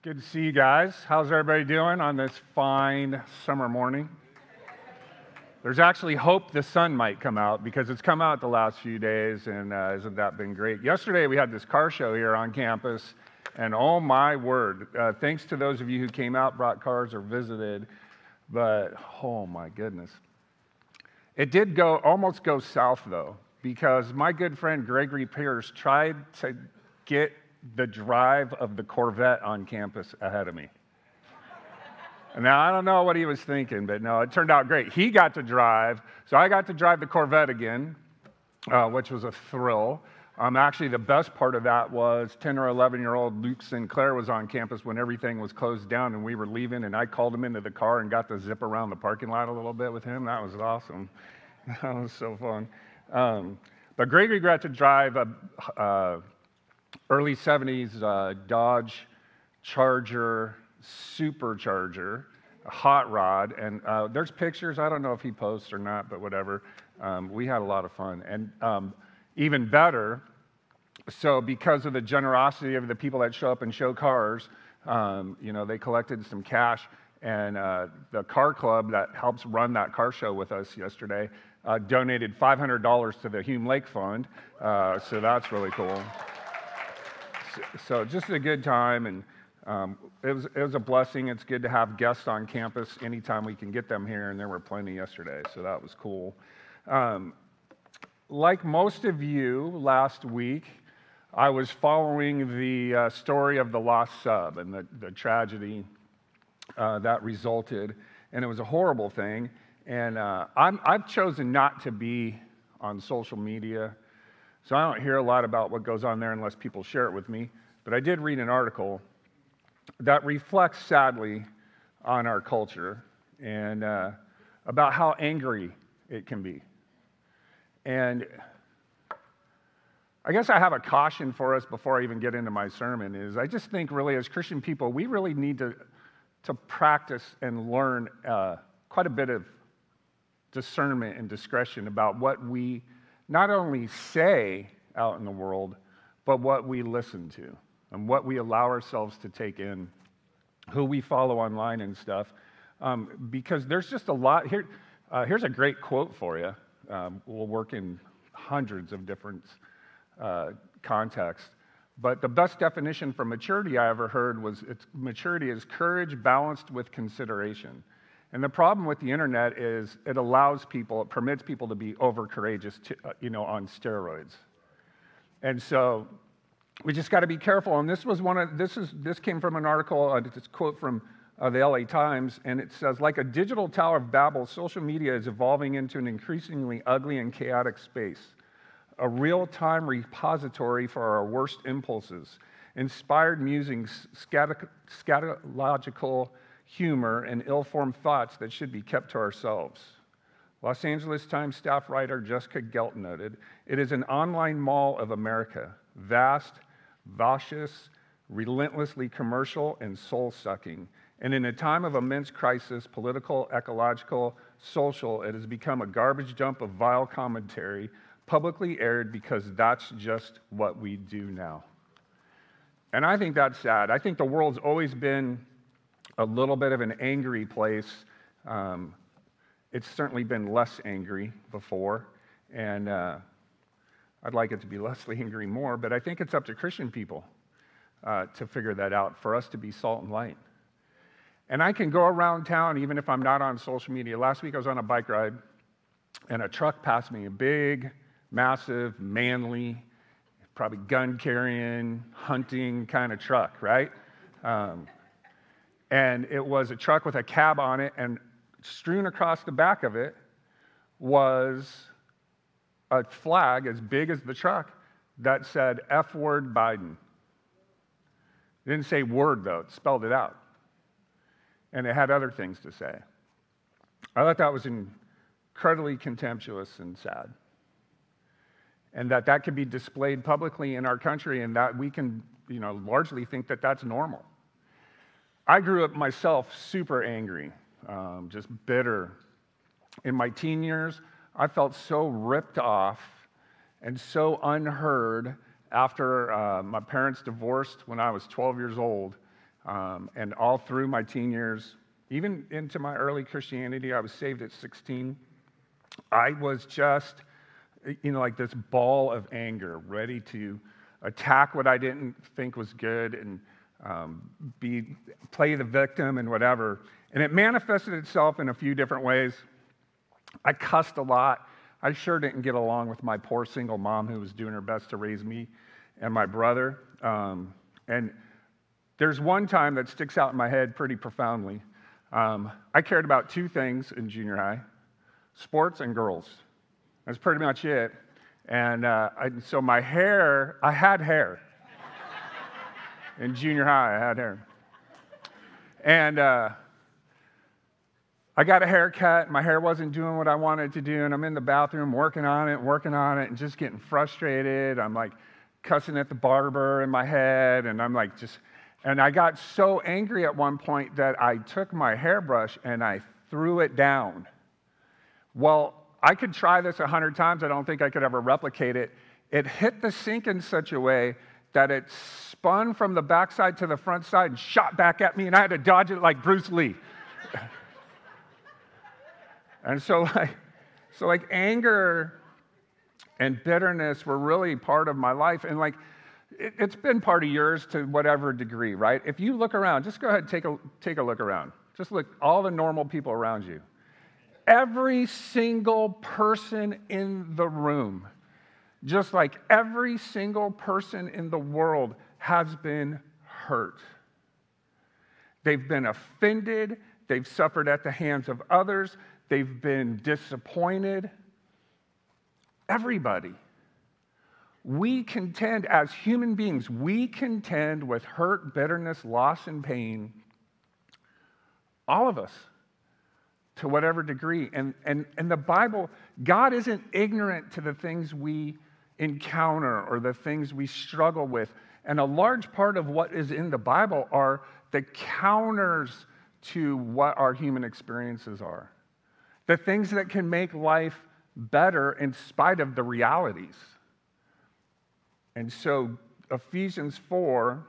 It's good to see you guys. How's everybody doing on this fine summer morning? There's actually hope the sun might come out because it's come out the last few days, and uh, hasn't that been great? Yesterday we had this car show here on campus, and oh my word, uh, thanks to those of you who came out, brought cars, or visited, but oh my goodness. It did go almost go south though, because my good friend Gregory Pierce tried to get the drive of the Corvette on campus ahead of me. Now, I don't know what he was thinking, but no, it turned out great. He got to drive, so I got to drive the Corvette again, uh, which was a thrill. Um, actually, the best part of that was 10 or 11 year old Luke Sinclair was on campus when everything was closed down and we were leaving, and I called him into the car and got to zip around the parking lot a little bit with him. That was awesome. That was so fun. Um, but Gregory got to drive a, uh, early 70s uh, Dodge Charger supercharger, hot rod, and uh, there's pictures. I don't know if he posts or not, but whatever. Um, we had a lot of fun. And um, even better, so because of the generosity of the people that show up and show cars, um, you know, they collected some cash. And uh, the car club that helps run that car show with us yesterday uh, donated $500 to the Hume Lake Fund. Uh, so that's really cool so just a good time, and um, it, was, it was a blessing. It's good to have guests on campus anytime we can get them here, and there were plenty yesterday, so that was cool. Um, like most of you last week, I was following the uh, story of the lost sub and the, the tragedy uh, that resulted, and it was a horrible thing. And uh, i have chosen not to be on social media so I don't hear a lot about what goes on there unless people share it with me. But I did read an article that reflects sadly on our culture and uh, about how angry it can be. And I guess I have a caution for us before I even get into my sermon is I just think really as Christian people, we really need to, to practice and learn uh, quite a bit of discernment and discretion about what we not only say out in the world, but what we listen to and what we allow ourselves to take in, who we follow online and stuff. Um, because there's just a lot. Here, uh, here's a great quote for you. Um, we'll work in hundreds of different uh, contexts. But the best definition for maturity I ever heard was maturity is courage balanced with consideration. And the problem with the internet is it allows people, it permits people to be over courageous, uh, you know, on steroids. And so we just got to be careful. And this was one of this is this came from an article, uh, this quote from uh, the LA Times, and it says, like a digital Tower of Babel, social media is evolving into an increasingly ugly and chaotic space, a real-time repository for our worst impulses, inspired musings, scatological humor, and ill formed thoughts that should be kept to ourselves. Los Angeles Times staff writer Jessica Gelt noted it is an online mall of America, vast, vicious, relentlessly commercial, and soul sucking. And in a time of immense crisis, political, ecological, social, it has become a garbage dump of vile commentary, publicly aired because that's just what we do now. And I think that's sad. I think the world's always been a little bit of an angry place. Um, it's certainly been less angry before, and uh, I'd like it to be less angry more, but I think it's up to Christian people uh, to figure that out, for us to be salt and light. And I can go around town even if I'm not on social media. Last week I was on a bike ride, and a truck passed me, a big, massive, manly, probably gun carrying, hunting kind of truck, right? Um, and it was a truck with a cab on it, and strewn across the back of it was a flag as big as the truck that said F word Biden. It didn't say word, though, it spelled it out. And it had other things to say. I thought that was incredibly contemptuous and sad. And that that could be displayed publicly in our country, and that we can, you know, largely think that that's normal. I grew up myself super angry, um, just bitter. In my teen years, I felt so ripped off and so unheard after uh, my parents divorced when I was 12 years old. Um, and all through my teen years, even into my early Christianity, I was saved at 16. I was just, you know, like this ball of anger, ready to attack what I didn't think was good and um, be play the victim and whatever. And it manifested itself in a few different ways. I cussed a lot. I sure didn't get along with my poor single mom who was doing her best to raise me and my brother. Um, and there's one time that sticks out in my head pretty profoundly. Um, I cared about two things in junior high sports and girls. That's pretty much it. And uh, I, so my hair, I had hair. In junior high, I had hair. And uh, I got a haircut. My hair wasn't doing what I wanted to do. And I'm in the bathroom working on it, working on it, and just getting frustrated. I'm like cussing at the barber in my head. And I'm like, just, and I got so angry at one point that I took my hairbrush and I threw it down. Well, I could try this a hundred times. I don't think I could ever replicate it. It hit the sink in such a way that it spun from the backside to the front side and shot back at me, and I had to dodge it like Bruce Lee. and so, like, so like anger and bitterness were really part of my life, and like it, has been part of yours to whatever degree, right? If you look around, just go ahead and take a take a look around. Just look all the normal people around you every single person in the room, just like every single person in the world, has been hurt. They've been offended, they've suffered at the hands of others, they've been disappointed. Everybody. We contend as human beings, we contend with hurt, bitterness, loss, and pain. All of us to whatever degree. And, and, and the Bible, God isn't ignorant to the things we encounter or the things we struggle with. And a large part of what is in the Bible are the counters to what our human experiences are, the things that can make life better in spite of the realities. And so Ephesians 4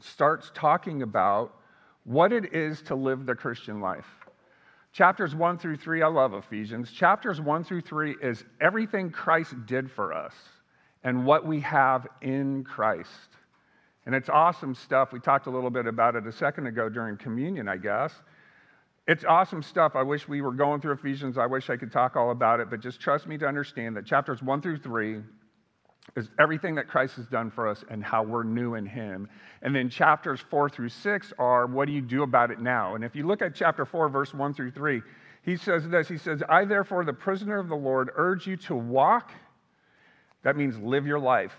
starts talking about what it is to live the Christian life. Chapters 1 through 3, I love Ephesians. Chapters 1 through 3 is everything Christ did for us and what we have in Christ. And it's awesome stuff. We talked a little bit about it a second ago during communion, I guess. It's awesome stuff. I wish we were going through Ephesians. I wish I could talk all about it, but just trust me to understand that chapters 1 through 3 is everything that Christ has done for us and how we're new in Him. And then chapters four through six are what do you do about it now? And if you look at chapter four, verse one through three, he says this He says, I therefore, the prisoner of the Lord, urge you to walk, that means live your life,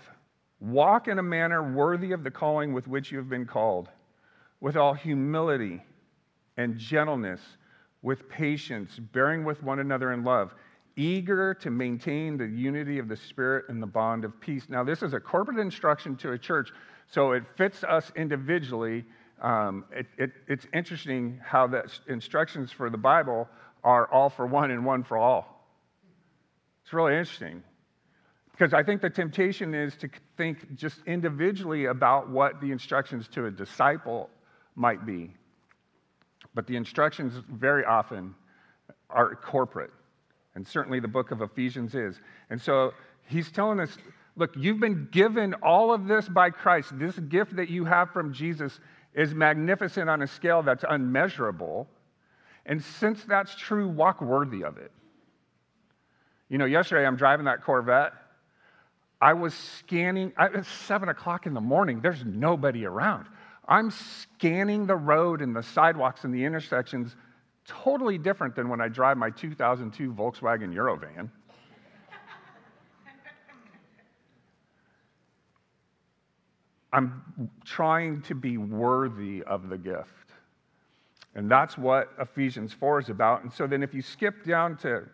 walk in a manner worthy of the calling with which you have been called, with all humility and gentleness, with patience, bearing with one another in love eager to maintain the unity of the Spirit and the bond of peace. Now, this is a corporate instruction to a church, so it fits us individually. Um, it, it, it's interesting how the instructions for the Bible are all for one and one for all. It's really interesting because I think the temptation is to think just individually about what the instructions to a disciple might be. But the instructions very often are corporate. And certainly the book of Ephesians is. And so he's telling us look, you've been given all of this by Christ. This gift that you have from Jesus is magnificent on a scale that's unmeasurable. And since that's true, walk worthy of it. You know, yesterday I'm driving that Corvette. I was scanning, it's seven o'clock in the morning, there's nobody around. I'm scanning the road and the sidewalks and the intersections Totally different than when I drive my 2002 Volkswagen Eurovan. I'm trying to be worthy of the gift. And that's what Ephesians 4 is about. And so then, if you skip down to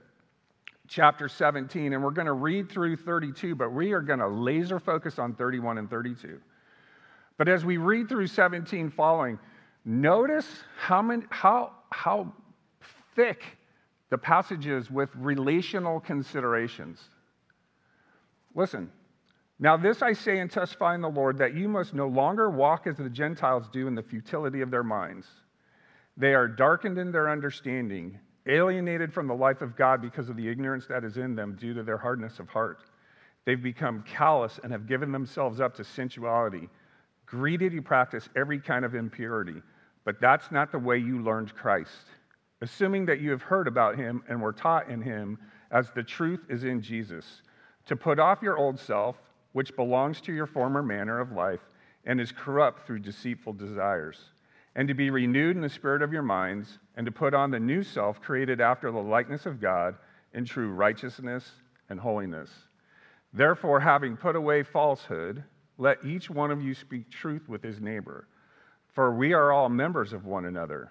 chapter 17, and we're going to read through 32, but we are going to laser focus on 31 and 32. But as we read through 17 following, notice how, many, how, how thick the passages with relational considerations. Listen, Now, this I say and testify in the Lord that you must no longer walk as the Gentiles do in the futility of their minds. They are darkened in their understanding, alienated from the life of God because of the ignorance that is in them due to their hardness of heart. They've become callous and have given themselves up to sensuality. Greedy to practice every kind of impurity. But that's not the way you learned Christ. Assuming that you have heard about him and were taught in him, as the truth is in Jesus, to put off your old self which belongs to your former manner of life and is corrupt through deceitful desires, and to be renewed in the spirit of your minds, and to put on the new self created after the likeness of God in true righteousness and holiness. Therefore, having put away falsehood, let each one of you speak truth with his neighbor, for we are all members of one another.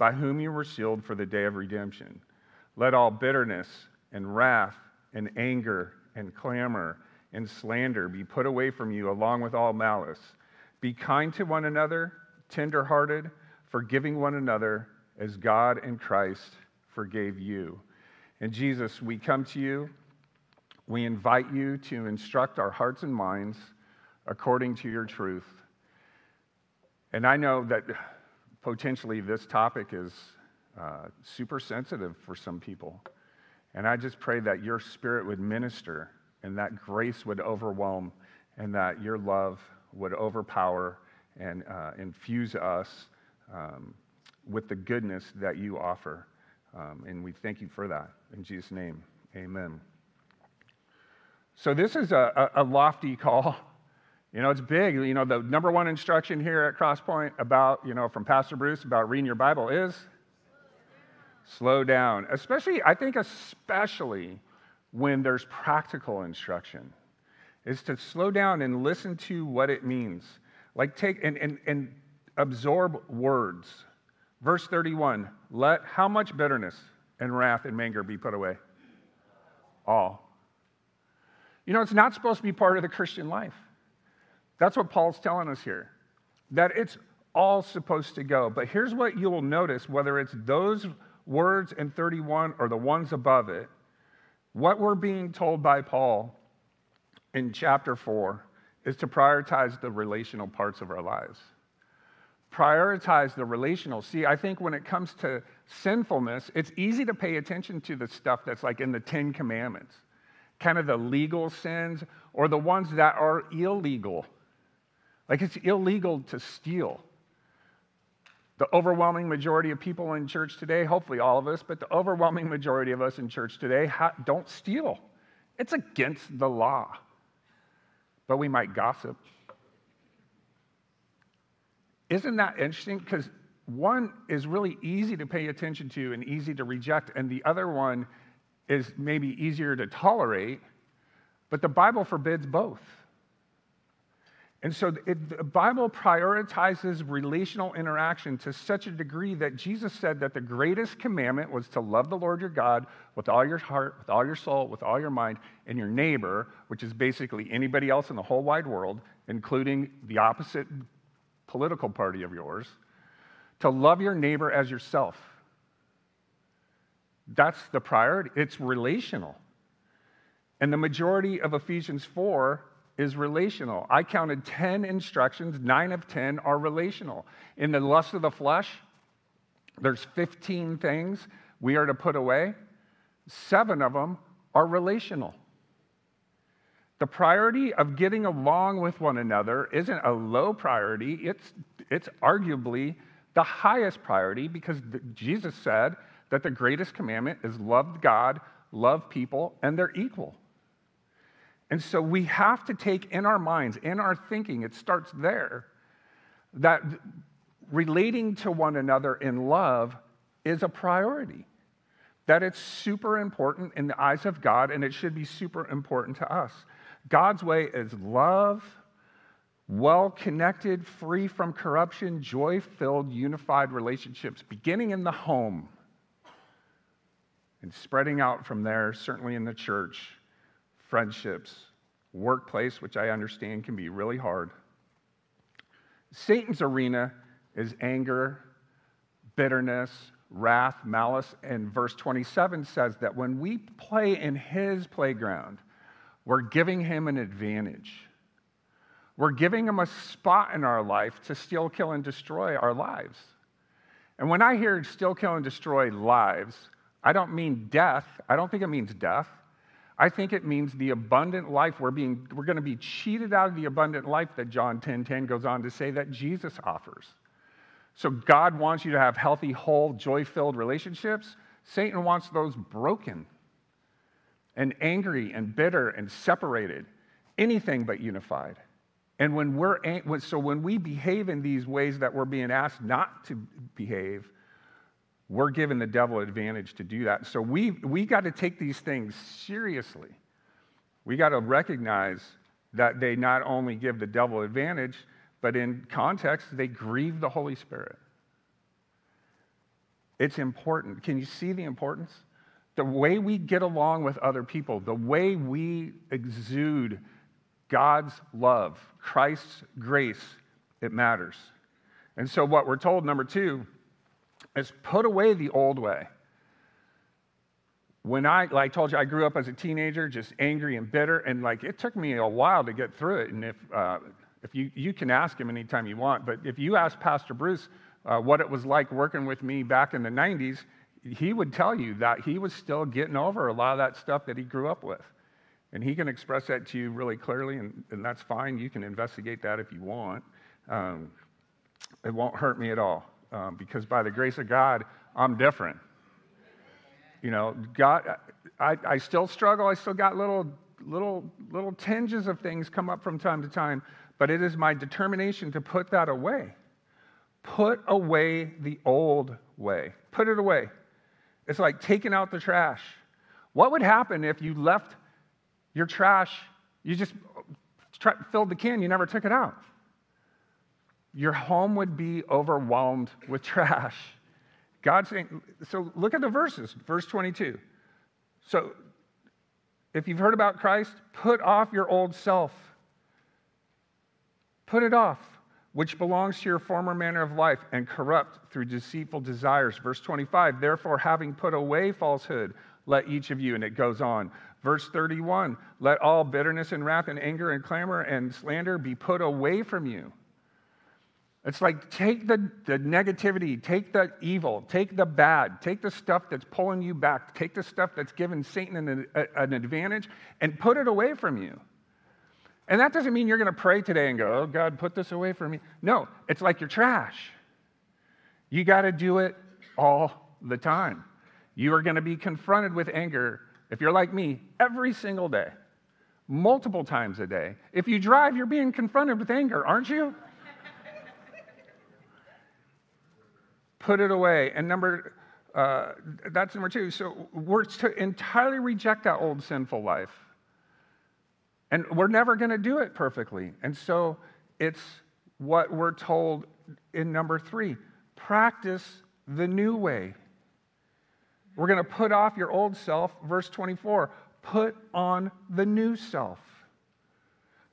by whom you were sealed for the day of redemption. Let all bitterness and wrath and anger and clamor and slander be put away from you, along with all malice. Be kind to one another, tenderhearted, forgiving one another, as God and Christ forgave you. And Jesus, we come to you. We invite you to instruct our hearts and minds according to your truth. And I know that potentially this topic is uh, super sensitive for some people. And I just pray that your spirit would minister and that grace would overwhelm, and that your love would overpower and uh, infuse us um, with the goodness that you offer. Um, and we thank you for that. In Jesus' name, amen. So, this is a, a, lofty call. You know, it's big. You know, the number one instruction here at Crosspoint about, you know, from Pastor Bruce about reading your Bible is slow down. Especially, I think, especially when there's practical instruction is to slow down and listen to what it means. Like take and, and, and absorb words. Verse 31 let how much bitterness and wrath and anger be put away? All. You know, it's not supposed to be part of the Christian life. That's what Paul's telling us here. That it's all supposed to go. But here's what you'll notice whether it's those words in 31 or the ones above it what we're being told by Paul in chapter 4 is to prioritize the relational parts of our lives. Prioritize the relational. See, I think when it comes to sinfulness, it's easy to pay attention to the stuff that's like in the Ten Commandments, kind of the legal sins or the ones that are illegal. Like it's illegal to steal. The overwhelming majority of people in church today, hopefully all of us, but the overwhelming majority of us in church today don't steal. It's against the law. But we might gossip. Isn't that interesting? Because one is really easy to pay attention to and easy to reject, and the other one is maybe easier to tolerate, but the Bible forbids both. And so it, the Bible prioritizes relational interaction to such a degree that Jesus said that the greatest commandment was to love the Lord your God with all your heart, with all your soul, with all your mind, and your neighbor, which is basically anybody else in the whole wide world, including the opposite political party of yours, to love your neighbor as yourself. That's the priority. It's relational. And the majority of Ephesians 4 is relational. I counted 10 instructions, nine of 10 are relational. In the lust of the flesh, there's 15 things we are to put away, seven of them are relational. The priority of getting along with one another isn't a low priority, it's, it's arguably the highest priority because Jesus said that the greatest commandment is love God, love people, and they're equal. And so we have to take in our minds, in our thinking, it starts there, that relating to one another in love is a priority. That it's super important in the eyes of God, and it should be super important to us. God's way is love, well connected, free from corruption, joy filled, unified relationships, beginning in the home and spreading out from there, certainly in the church, friendships, workplace, which I understand can be really hard. Satan's arena is anger, bitterness, wrath, malice, and verse 27 says that when we play in his playground, we're giving him an advantage. We're giving him a spot in our life to steal, kill, and destroy our lives. And when I hear steal, kill, and destroy lives, I don't mean death. I don't think it means death. I think it means the abundant life. We're, being, we're going to be cheated out of the abundant life that John 10 10 goes on to say that Jesus offers. So God wants you to have healthy, whole, joy filled relationships. Satan wants those broken and angry and bitter and separated, anything but unified. And when we're so when we behave in these ways that we're being asked not to behave, we're giving the devil advantage to do that. So we we got to take these things seriously. We got to recognize that they not only give the devil advantage, but in context, they grieve the Holy Spirit. It's important. Can you see the importance? The way we get along with other people, the way we exude God's love, Christ's grace, it matters. And so, what we're told, number two, is put away the old way. When I, like I told you, I grew up as a teenager, just angry and bitter, and like it took me a while to get through it. And if, uh, if you, you can ask him anytime you want, but if you ask Pastor Bruce uh, what it was like working with me back in the 90s, he would tell you that he was still getting over a lot of that stuff that he grew up with. And he can express that to you really clearly, and, and that's fine. You can investigate that if you want. Um, it won't hurt me at all um, because by the grace of God, I'm different. You know, God, I, I still struggle. I still got little, little, little tinges of things come up from time to time, but it is my determination to put that away. Put away the old way. Put it away. It's like taking out the trash. What would happen if you left your trash, you just filled the can, you never took it out? Your home would be overwhelmed with trash. God saying, so look at the verses, verse 22. So if you've heard about Christ, put off your old self. Put it off which belongs to your former manner of life and corrupt through deceitful desires. Verse 25, therefore, having put away falsehood, let each of you, and it goes on. Verse 31, let all bitterness and wrath and anger and clamor and slander be put away from you. It's like take the, the negativity, take the evil, take the bad, take the stuff that's pulling you back, take the stuff that's given Satan an, an advantage, and put it away from you. And that doesn't mean you're going to pray today and go, oh, God, put this away from me. No, it's like your trash. You got to do it all the time. You are going to be confronted with anger, if you're like me, every single day, multiple times a day. If you drive, you're being confronted with anger, aren't you? Put it away. And number, uh, that's number two. So we're to entirely reject that old sinful life and we're never going to do it perfectly. And so it's what we're told in number three practice the new way. We're going to put off your old self. Verse 24 put on the new self.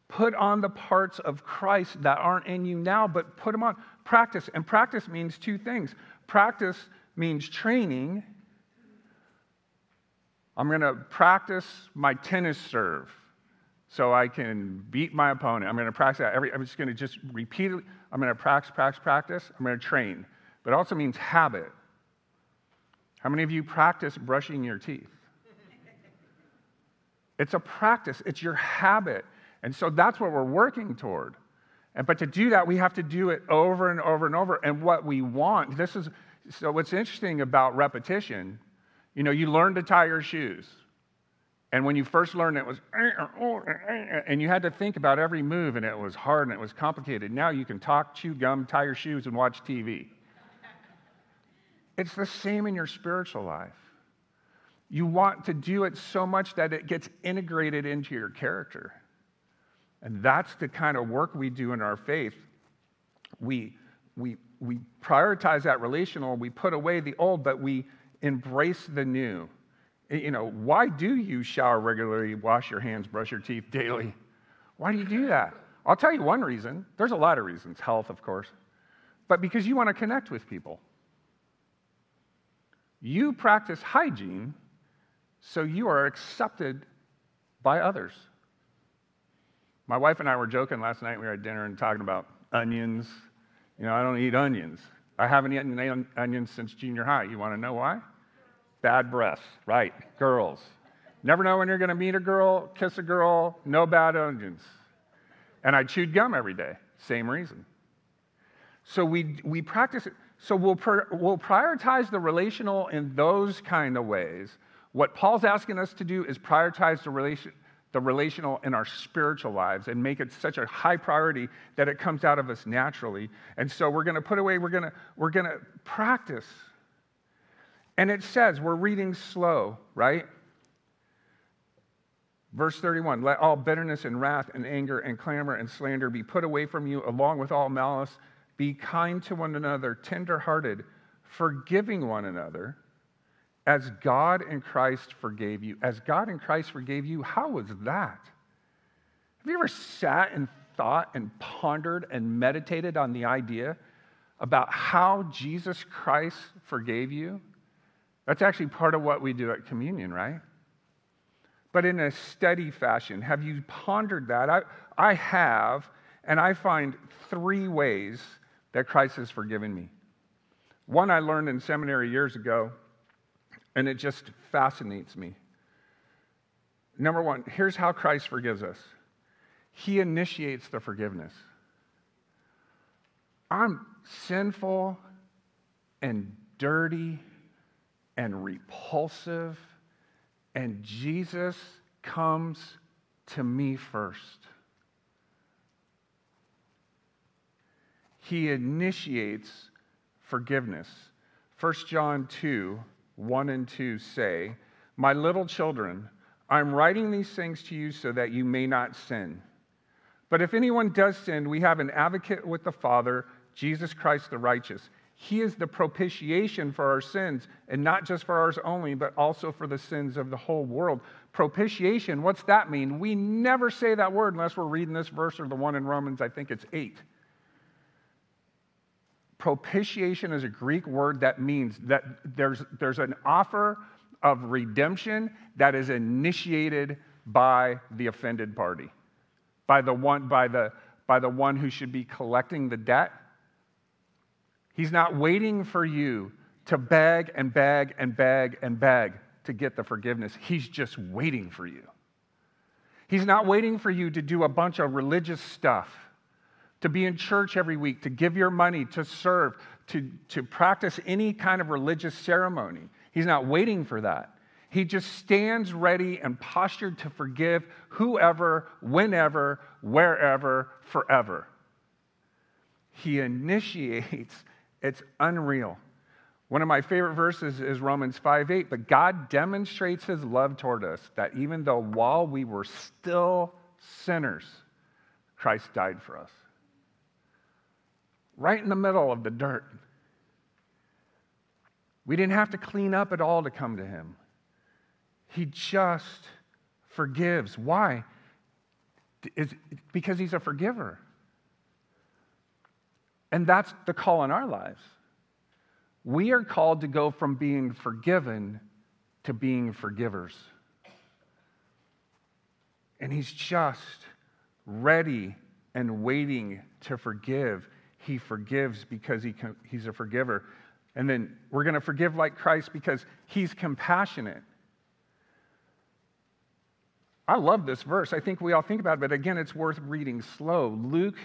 Put on the parts of Christ that aren't in you now, but put them on. Practice. And practice means two things practice means training. I'm going to practice my tennis serve so I can beat my opponent. I'm going to practice that every, I'm just going to just repeatedly, I'm going to practice, practice, practice. I'm going to train. But it also means habit. How many of you practice brushing your teeth? It's a practice, it's your habit. And so that's what we're working toward. And, but to do that, we have to do it over and over and over. And what we want, this is, so what's interesting about repetition, you know, you learn to tie your shoes. And when you first learned it was, and you had to think about every move, and it was hard and it was complicated. Now you can talk, chew gum, tie your shoes, and watch TV. It's the same in your spiritual life. You want to do it so much that it gets integrated into your character. And that's the kind of work we do in our faith. We, we, we prioritize that relational, we put away the old, but we embrace the new. You know, why do you shower regularly, wash your hands, brush your teeth daily? Why do you do that? I'll tell you one reason. There's a lot of reasons, health, of course, but because you want to connect with people. You practice hygiene so you are accepted by others. My wife and I were joking last night. We were at dinner and talking about onions. You know, I don't eat onions. I haven't eaten onions since junior high. You want to know why? Bad breath, right? Girls. Never know when you're going to meet a girl, kiss a girl, no bad onions. And I chewed gum every day. Same reason. So we, we practice it. So we'll, we'll prioritize the relational in those kind of ways. What Paul's asking us to do is prioritize the, relation, the relational in our spiritual lives and make it such a high priority that it comes out of us naturally. And so we're going to put away, we're going to, we're going to practice. And it says, we're reading slow, right? Verse 31 Let all bitterness and wrath and anger and clamor and slander be put away from you, along with all malice. Be kind to one another, tenderhearted, forgiving one another, as God in Christ forgave you. As God in Christ forgave you, how was that? Have you ever sat and thought and pondered and meditated on the idea about how Jesus Christ forgave you? That's actually part of what we do at communion, right? But in a steady fashion. Have you pondered that? I, I have, and I find three ways that Christ has forgiven me. One I learned in seminary years ago, and it just fascinates me. Number one, here's how Christ forgives us He initiates the forgiveness. I'm sinful and dirty and repulsive, and Jesus comes to me first. he initiates forgiveness. 1 John 2 1 and 2 say, My little children, I'm writing these things to you so that you may not sin. But if anyone does sin, we have an advocate with the Father, Jesus Christ the righteous. He is the propitiation for our sins, and not just for ours only, but also for the sins of the whole world. Propitiation, what's that mean? We never say that word unless we're reading this verse or the one in Romans, I think it's 8. Propitiation is a Greek word that means that there's, there's an offer of redemption that is initiated by the offended party, by the one, by the, by the one who should be collecting the debt. He's not waiting for you to beg and beg and beg and beg to get the forgiveness. He's just waiting for you. He's not waiting for you to do a bunch of religious stuff to be in church every week, to give your money, to serve, to, to practice any kind of religious ceremony. He's not waiting for that. He just stands ready and postured to forgive whoever, whenever, wherever, forever. He initiates, it's unreal. One of my favorite verses is Romans 5 8. But God demonstrates his love toward us that even though while we were still sinners, Christ died for us right in the middle of the dirt. We didn't have to clean up at all to come to him. He just forgives. Why? Because he's a forgiver. And that's the call in our lives. We are called to go from being forgiven to being forgivers. And he's just ready and waiting to forgive he forgives because he, he's a forgiver. And then we're going to forgive like Christ because he's compassionate. I love this verse. I think we all think about it, but again, it's worth reading slow. Luke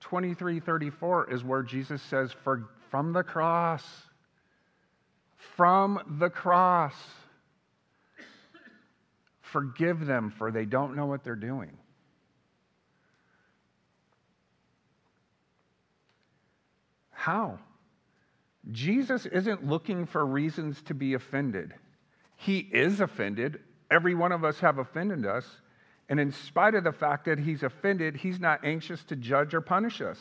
23 34 is where Jesus says, For, From the cross, from the cross, forgive them, for they don't know what they're doing. How? Jesus isn't looking for reasons to be offended. He is offended. Every one of us have offended us. And in spite of the fact that he's offended, he's not anxious to judge or punish us.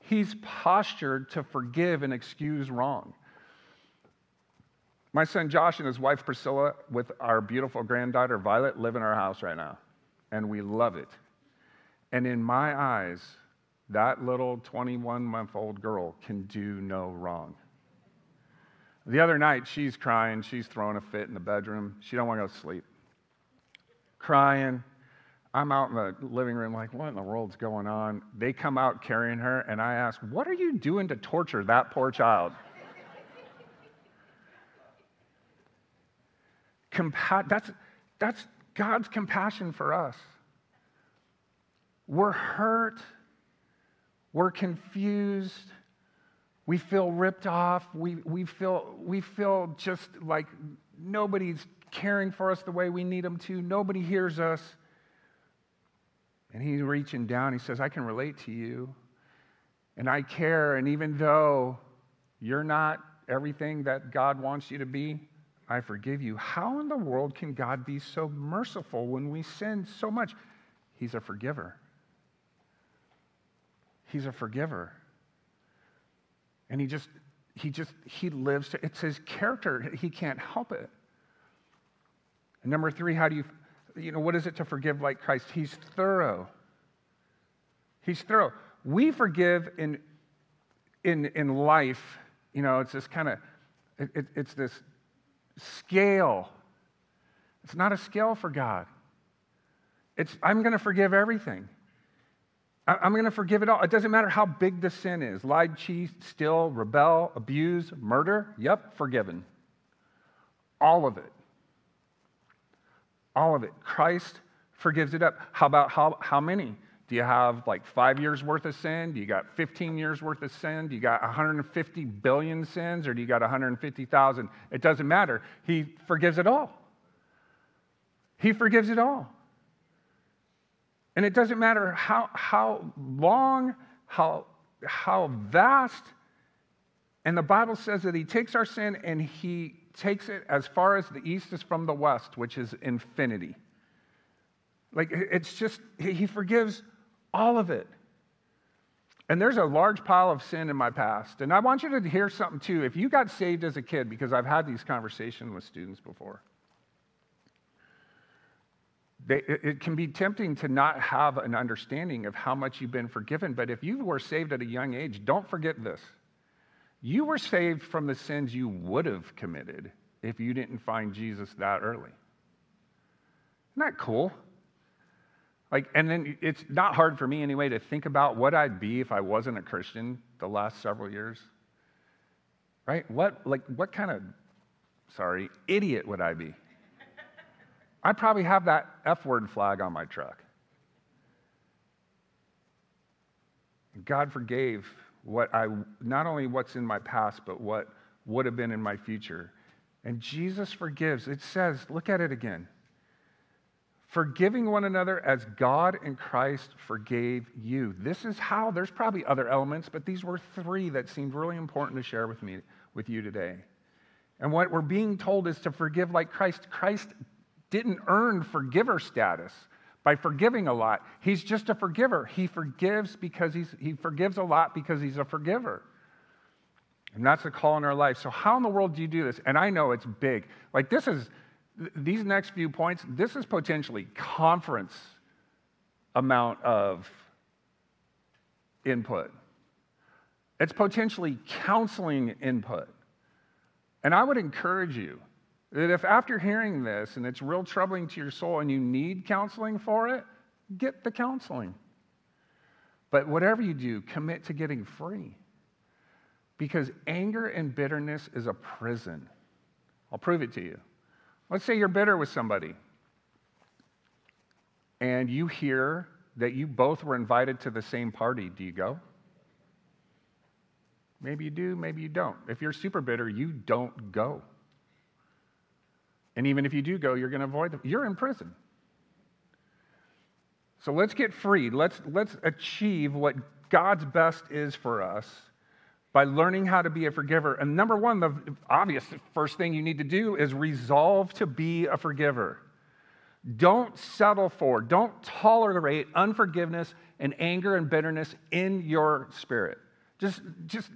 He's postured to forgive and excuse wrong. My son Josh and his wife Priscilla, with our beautiful granddaughter Violet, live in our house right now, and we love it. And in my eyes, that little 21 month old girl can do no wrong. The other night, she's crying. She's throwing a fit in the bedroom. She don't want to go to sleep. Crying. I'm out in the living room, like, what in the world's going on? They come out carrying her, and I ask, what are you doing to torture that poor child? Compa- that's, that's God's compassion for us. We're hurt. We're confused. We feel ripped off. We, we, feel, we feel just like nobody's caring for us the way we need them to. Nobody hears us. And he's reaching down. He says, I can relate to you. And I care. And even though you're not everything that God wants you to be, I forgive you. How in the world can God be so merciful when we sin so much? He's a forgiver. He's a forgiver. And he just, he just, he lives, to, it's his character. He can't help it. And number three, how do you, you know, what is it to forgive like Christ? He's thorough. He's thorough. We forgive in, in, in life, you know, it's this kind of, it, it, it's this scale. It's not a scale for God. It's, I'm going to forgive everything. I'm going to forgive it all. It doesn't matter how big the sin is lied, cheat, steal, rebel, abuse, murder. Yep, forgiven. All of it. All of it. Christ forgives it up. How about how, how many? Do you have like five years worth of sin? Do you got 15 years worth of sin? Do you got 150 billion sins or do you got 150,000? It doesn't matter. He forgives it all. He forgives it all. And it doesn't matter how, how long, how, how vast. And the Bible says that He takes our sin and He takes it as far as the east is from the west, which is infinity. Like, it's just, He forgives all of it. And there's a large pile of sin in my past. And I want you to hear something too. If you got saved as a kid, because I've had these conversations with students before, they, it can be tempting to not have an understanding of how much you've been forgiven. But if you were saved at a young age, don't forget this. You were saved from the sins you would have committed if you didn't find Jesus that early. Isn't that cool? Like, and then it's not hard for me anyway to think about what I'd be if I wasn't a Christian the last several years. Right? What, like, what kind of, sorry, idiot would I be? I probably have that F word flag on my truck. God forgave what I, not only what's in my past, but what would have been in my future. And Jesus forgives. It says, look at it again. Forgiving one another as God and Christ forgave you. This is how, there's probably other elements, but these were three that seemed really important to share with me, with you today. And what we're being told is to forgive like Christ. Christ didn't earn forgiver status by forgiving a lot. He's just a forgiver. He forgives because he's, he forgives a lot because he's a forgiver. And that's the call in our life. So, how in the world do you do this? And I know it's big. Like, this is, these next few points, this is potentially conference amount of input. It's potentially counseling input. And I would encourage you that if after hearing this and it's real troubling to your soul and you need counseling for it, get the counseling. But whatever you do, commit to getting free. Because anger and bitterness is a prison. I'll prove it to you. Let's say you're bitter with somebody and you hear that you both were invited to the same party. Do you go? Maybe you do, maybe you don't. If you're super bitter, you don't go. And even if you do go, you're going to avoid them. You're in prison. So let's get free. Let's, let's achieve what God's best is for us by learning how to be a forgiver. And number one, the obvious first thing you need to do is resolve to be a forgiver. Don't settle for, don't tolerate unforgiveness and anger and bitterness in your spirit. Just, just,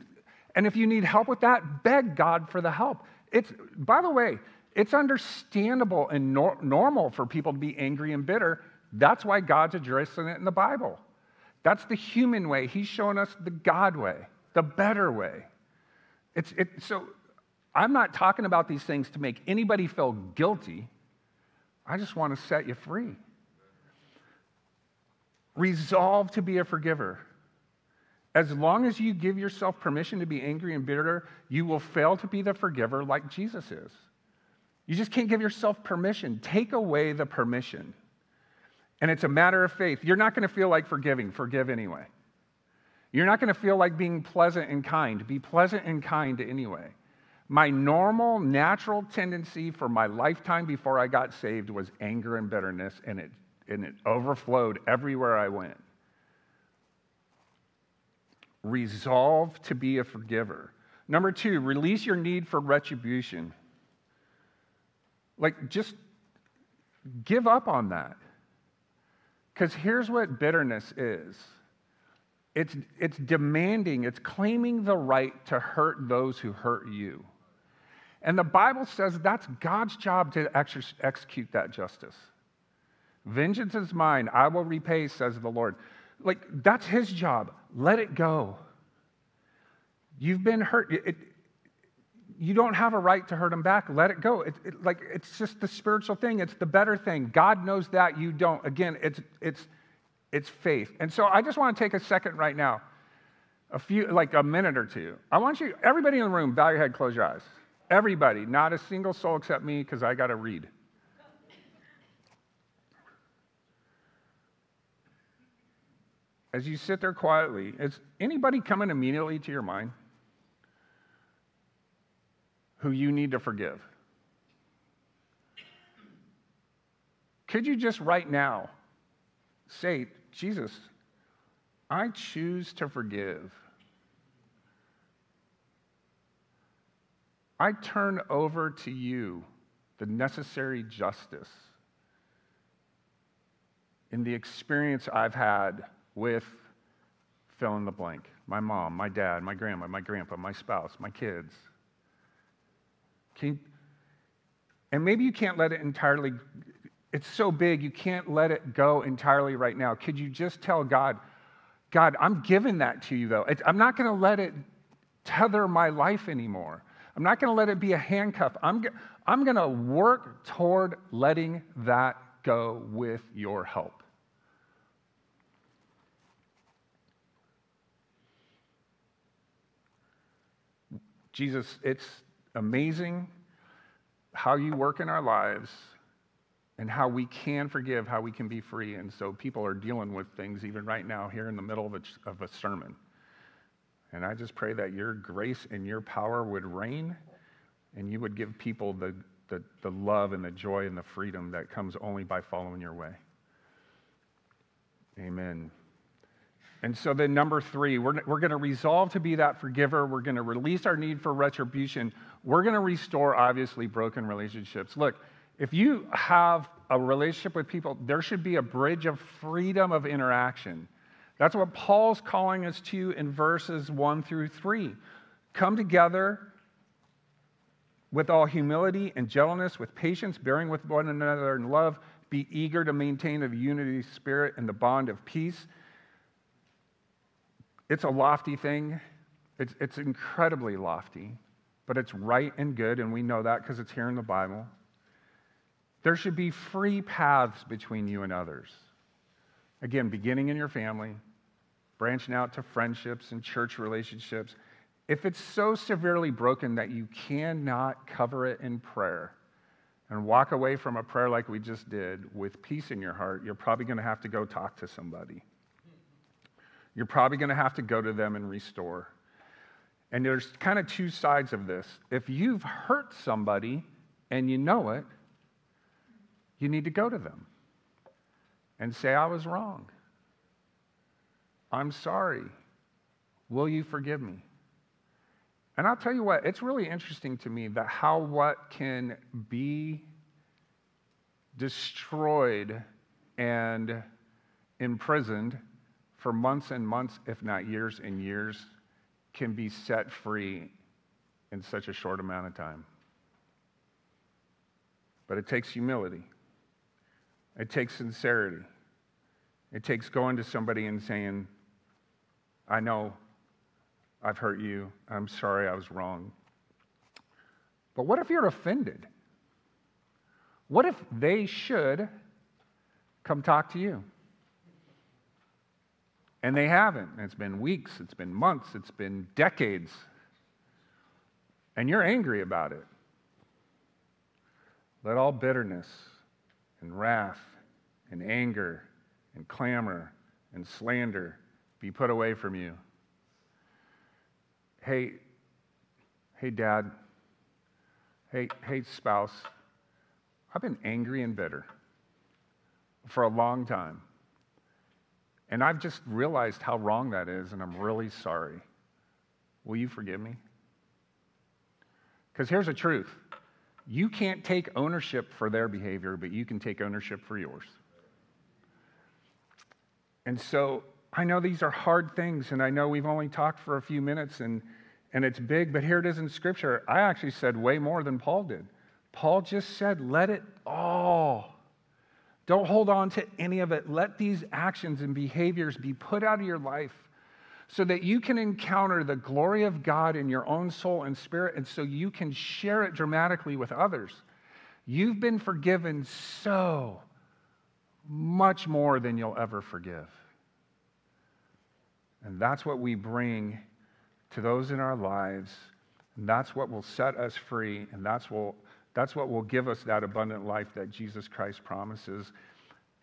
and if you need help with that, beg God for the help. It's, by the way, it's understandable and nor- normal for people to be angry and bitter. That's why God's addressing it in the Bible. That's the human way. He's showing us the God way, the better way. It's, it, so I'm not talking about these things to make anybody feel guilty. I just want to set you free. Resolve to be a forgiver. As long as you give yourself permission to be angry and bitter, you will fail to be the forgiver like Jesus is. You just can't give yourself permission. Take away the permission. And it's a matter of faith. You're not going to feel like forgiving, forgive anyway. You're not going to feel like being pleasant and kind, be pleasant and kind anyway. My normal, natural tendency for my lifetime before I got saved was anger and bitterness, and it, and it overflowed everywhere I went. Resolve to be a forgiver. Number two, release your need for retribution. Like, just give up on that. Because here's what bitterness is it's, it's demanding, it's claiming the right to hurt those who hurt you. And the Bible says that's God's job to ex- execute that justice. Vengeance is mine, I will repay, says the Lord. Like, that's his job. Let it go. You've been hurt. It, you don't have a right to hurt him back. Let it go. It, it, like, it's just the spiritual thing, it's the better thing. God knows that, you don't. Again, it's, it's, it's faith. And so I just want to take a second right now, a few, like a minute or two. I want you, everybody in the room, bow your head, close your eyes. Everybody, not a single soul except me, because I got to read. As you sit there quietly, is anybody coming immediately to your mind who you need to forgive? Could you just right now say, Jesus, I choose to forgive? I turn over to you the necessary justice in the experience I've had with fill in the blank my mom, my dad, my grandma, my grandpa, my spouse, my kids. You, and maybe you can't let it entirely, it's so big, you can't let it go entirely right now. Could you just tell God, God, I'm giving that to you though. I'm not going to let it tether my life anymore. I'm not going to let it be a handcuff. I'm, I'm going to work toward letting that go with your help. Jesus, it's amazing how you work in our lives and how we can forgive, how we can be free. And so people are dealing with things even right now here in the middle of a, of a sermon. And I just pray that your grace and your power would reign and you would give people the, the, the love and the joy and the freedom that comes only by following your way. Amen. And so then, number three, we're, we're going to resolve to be that forgiver. We're going to release our need for retribution. We're going to restore, obviously, broken relationships. Look, if you have a relationship with people, there should be a bridge of freedom of interaction. That's what Paul's calling us to in verses one through three. Come together with all humility and gentleness, with patience, bearing with one another in love. Be eager to maintain the unity spirit and the bond of peace. It's a lofty thing. It's, it's incredibly lofty, but it's right and good, and we know that because it's here in the Bible. There should be free paths between you and others. Again, beginning in your family, branching out to friendships and church relationships, if it's so severely broken that you cannot cover it in prayer and walk away from a prayer like we just did with peace in your heart, you're probably going to have to go talk to somebody. You're probably going to have to go to them and restore. And there's kind of two sides of this. If you've hurt somebody and you know it, you need to go to them and say, I was wrong. I'm sorry. Will you forgive me? And I'll tell you what, it's really interesting to me that how what can be destroyed, and imprisoned for months and months, if not years and years, can be set free in such a short amount of time. But it takes humility, it takes sincerity, it takes going to somebody and saying, I know I've hurt you. I'm sorry I was wrong. But what if you're offended? What if they should come talk to you? And they haven't. It's been weeks, it's been months, it's been decades. And you're angry about it. Let all bitterness and wrath and anger and clamor and slander be put away from you. Hey, hey, dad. Hey, hey, spouse. I've been angry and bitter for a long time. And I've just realized how wrong that is, and I'm really sorry. Will you forgive me? Because here's the truth you can't take ownership for their behavior, but you can take ownership for yours. And so I know these are hard things, and I know we've only talked for a few minutes and, and it's big, but here it is in Scripture. I actually said way more than Paul did. Paul just said, let it all don't hold on to any of it. Let these actions and behaviors be put out of your life so that you can encounter the glory of God in your own soul and spirit, and so you can share it dramatically with others. You've been forgiven so much more than you'll ever forgive. And that's what we bring to those in our lives. And that's what will set us free. And that's what that's what will give us that abundant life that Jesus Christ promises.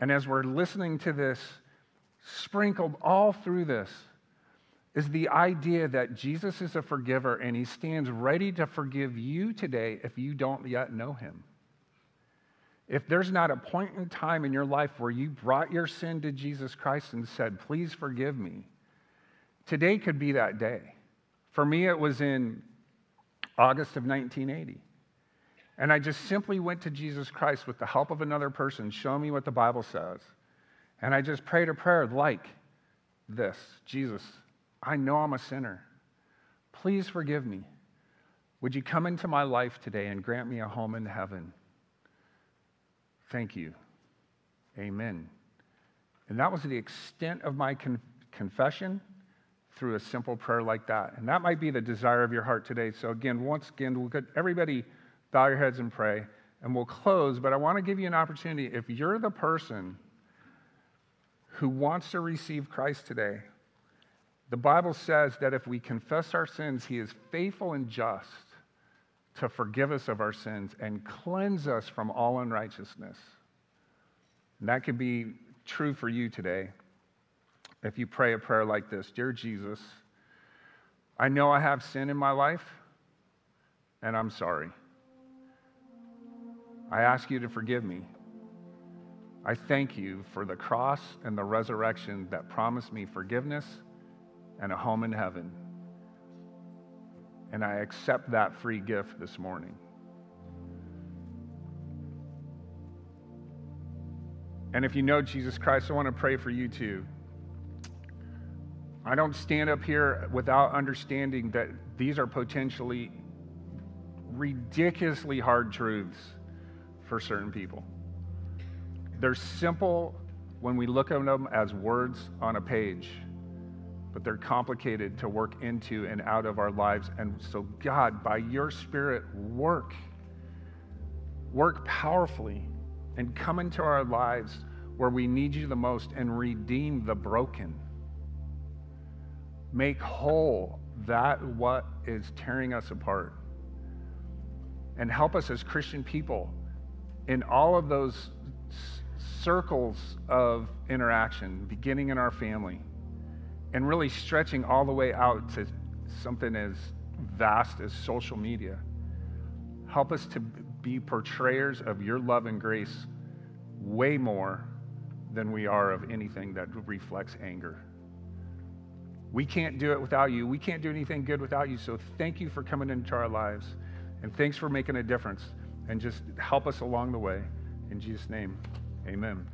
And as we're listening to this, sprinkled all through this, is the idea that Jesus is a forgiver and he stands ready to forgive you today if you don't yet know him. If there's not a point in time in your life where you brought your sin to Jesus Christ and said, Please forgive me, today could be that day. For me, it was in August of 1980. And I just simply went to Jesus Christ with the help of another person, show me what the Bible says. And I just prayed a prayer like this Jesus, I know I'm a sinner. Please forgive me. Would you come into my life today and grant me a home in heaven? Thank you. Amen. And that was the extent of my con- confession through a simple prayer like that. And that might be the desire of your heart today. So, again, once again, we'll get everybody bow your heads and pray, and we'll close. But I want to give you an opportunity. If you're the person who wants to receive Christ today, the Bible says that if we confess our sins, He is faithful and just to forgive us of our sins and cleanse us from all unrighteousness. And that could be true for you today if you pray a prayer like this Dear Jesus, I know I have sin in my life, and I'm sorry. I ask you to forgive me. I thank you for the cross and the resurrection that promised me forgiveness and a home in heaven. And I accept that free gift this morning. And if you know Jesus Christ, I want to pray for you too. I don't stand up here without understanding that these are potentially ridiculously hard truths for certain people. They're simple when we look at them as words on a page, but they're complicated to work into and out of our lives. And so, God, by your Spirit, work. Work powerfully and come into our lives where we need you the most and redeem the broken. Make whole that what is tearing us apart. And help us as Christian people in all of those circles of interaction, beginning in our family, and really stretching all the way out to something as vast as social media. Help us to be portrayers of your love and grace way more than we are of anything that reflects anger. We can't do it without you. We can't do anything good without you. So thank you for coming into our lives. And thanks for making a difference and just help us along the way. In Jesus' name, amen.